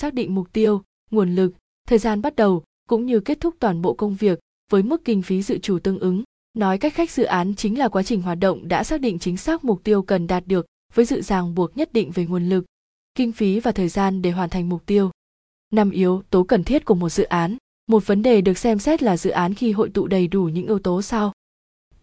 xác định mục tiêu, nguồn lực, thời gian bắt đầu, cũng như kết thúc toàn bộ công việc với mức kinh phí dự trù tương ứng. Nói cách khác, dự án chính là quá trình hoạt động đã xác định chính xác mục tiêu cần đạt được với sự ràng buộc nhất định về nguồn lực, kinh phí và thời gian để hoàn thành mục tiêu. Năm yếu tố cần thiết của một dự án. Một vấn đề được xem xét là dự án khi hội tụ đầy đủ những yếu tố sau.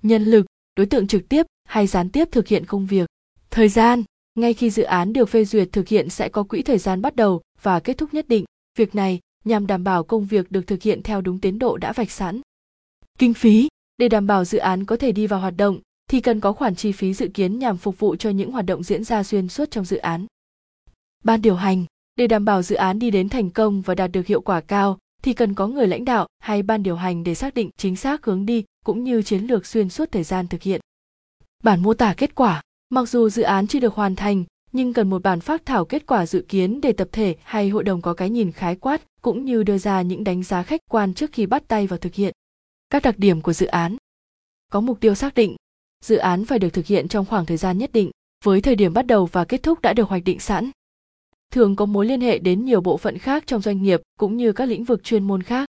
Nhân lực, đối tượng trực tiếp hay gián tiếp thực hiện công việc. Thời gian, ngay khi dự án được phê duyệt thực hiện sẽ có quỹ thời gian bắt đầu và kết thúc nhất định. Việc này nhằm đảm bảo công việc được thực hiện theo đúng tiến độ đã vạch sẵn. Kinh phí. Để đảm bảo dự án có thể đi vào hoạt động, thì cần có khoản chi phí dự kiến nhằm phục vụ cho những hoạt động diễn ra xuyên suốt trong dự án. Ban điều hành. Để đảm bảo dự án đi đến thành công và đạt được hiệu quả cao, thì cần có người lãnh đạo hay ban điều hành để xác định chính xác hướng đi cũng như chiến lược xuyên suốt thời gian thực hiện. Bản mô tả kết quả. Mặc dù dự án chưa được hoàn thành nhưng cần một bản phát thảo kết quả dự kiến để tập thể hay hội đồng có cái nhìn khái quát, cũng như đưa ra những đánh giá khách quan trước khi bắt tay vào thực hiện. Các đặc điểm của dự án. Có mục tiêu xác định. Dự án phải được thực hiện trong khoảng thời gian nhất định, với thời điểm bắt đầu và kết thúc đã được hoạch định sẵn. Thường có mối liên hệ đến nhiều bộ phận khác trong doanh nghiệp, cũng như các lĩnh vực chuyên môn khác.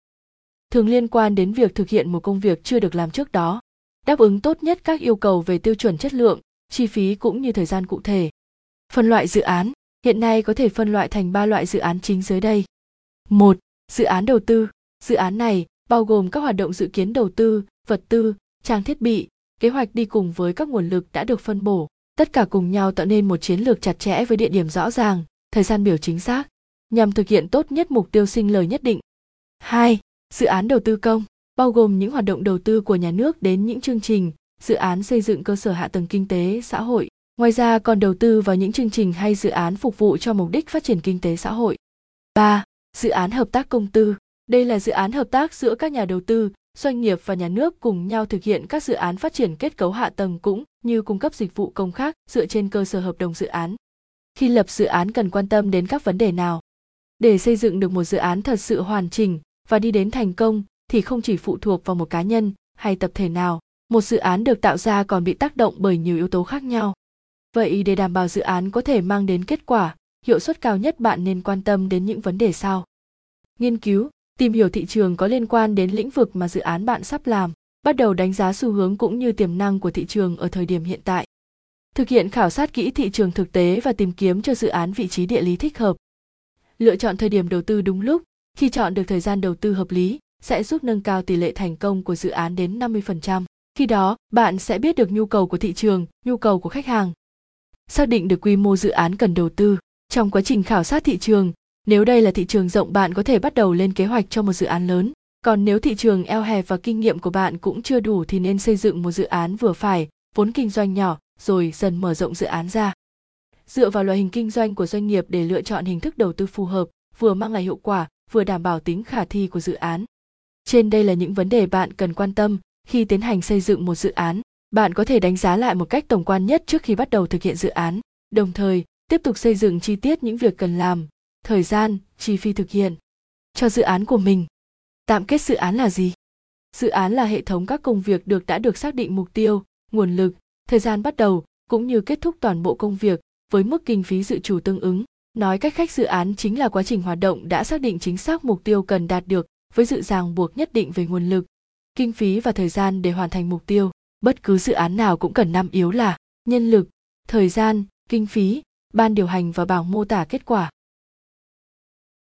Thường liên quan đến việc thực hiện một công việc chưa được làm trước đó. Đáp ứng tốt nhất các yêu cầu về tiêu chuẩn chất lượng, chi phí cũng như thời gian cụ thể phân loại dự án hiện nay có thể phân loại thành ba loại dự án chính dưới đây một dự án đầu tư dự án này bao gồm các hoạt động dự kiến đầu tư vật tư trang thiết bị kế hoạch đi cùng với các nguồn lực đã được phân bổ tất cả cùng nhau tạo nên một chiến lược chặt chẽ với địa điểm rõ ràng thời gian biểu chính xác nhằm thực hiện tốt nhất mục tiêu sinh lời nhất định 2. Dự án đầu tư công bao gồm những hoạt động đầu tư của nhà nước đến những chương trình, dự án xây dựng cơ sở hạ tầng kinh tế, xã hội. Ngoài ra còn đầu tư vào những chương trình hay dự án phục vụ cho mục đích phát triển kinh tế xã hội. 3. Dự án hợp tác công tư. Đây là dự án hợp tác giữa các nhà đầu tư, doanh nghiệp và nhà nước cùng nhau thực hiện các dự án phát triển kết cấu hạ tầng cũng như cung cấp dịch vụ công khác dựa trên cơ sở hợp đồng dự án khi lập dự án cần quan tâm đến các vấn đề nào để xây dựng được một dự án thật sự hoàn chỉnh và đi đến thành công thì không chỉ phụ thuộc vào một cá nhân hay tập thể nào một dự án được tạo ra còn bị tác động bởi nhiều yếu tố khác nhau vậy để đảm bảo dự án có thể mang đến kết quả hiệu suất cao nhất bạn nên quan tâm đến những vấn đề sau nghiên cứu tìm hiểu thị trường có liên quan đến lĩnh vực mà dự án bạn sắp làm bắt đầu đánh giá xu hướng cũng như tiềm năng của thị trường ở thời điểm hiện tại thực hiện khảo sát kỹ thị trường thực tế và tìm kiếm cho dự án vị trí địa lý thích hợp. Lựa chọn thời điểm đầu tư đúng lúc, khi chọn được thời gian đầu tư hợp lý, sẽ giúp nâng cao tỷ lệ thành công của dự án đến 50%. Khi đó, bạn sẽ biết được nhu cầu của thị trường, nhu cầu của khách hàng. Xác định được quy mô dự án cần đầu tư. Trong quá trình khảo sát thị trường, nếu đây là thị trường rộng bạn có thể bắt đầu lên kế hoạch cho một dự án lớn. Còn nếu thị trường eo hẹp và kinh nghiệm của bạn cũng chưa đủ thì nên xây dựng một dự án vừa phải, vốn kinh doanh nhỏ, rồi dần mở rộng dự án ra. Dựa vào loại hình kinh doanh của doanh nghiệp để lựa chọn hình thức đầu tư phù hợp, vừa mang lại hiệu quả, vừa đảm bảo tính khả thi của dự án. Trên đây là những vấn đề bạn cần quan tâm khi tiến hành xây dựng một dự án. Bạn có thể đánh giá lại một cách tổng quan nhất trước khi bắt đầu thực hiện dự án, đồng thời tiếp tục xây dựng chi tiết những việc cần làm, thời gian, chi phí thực hiện cho dự án của mình. Tạm kết dự án là gì? Dự án là hệ thống các công việc được đã được xác định mục tiêu, nguồn lực, thời gian bắt đầu cũng như kết thúc toàn bộ công việc với mức kinh phí dự trù tương ứng. Nói cách khác dự án chính là quá trình hoạt động đã xác định chính xác mục tiêu cần đạt được với sự ràng buộc nhất định về nguồn lực, kinh phí và thời gian để hoàn thành mục tiêu. Bất cứ dự án nào cũng cần năm yếu là nhân lực, thời gian, kinh phí, ban điều hành và bảng mô tả kết quả.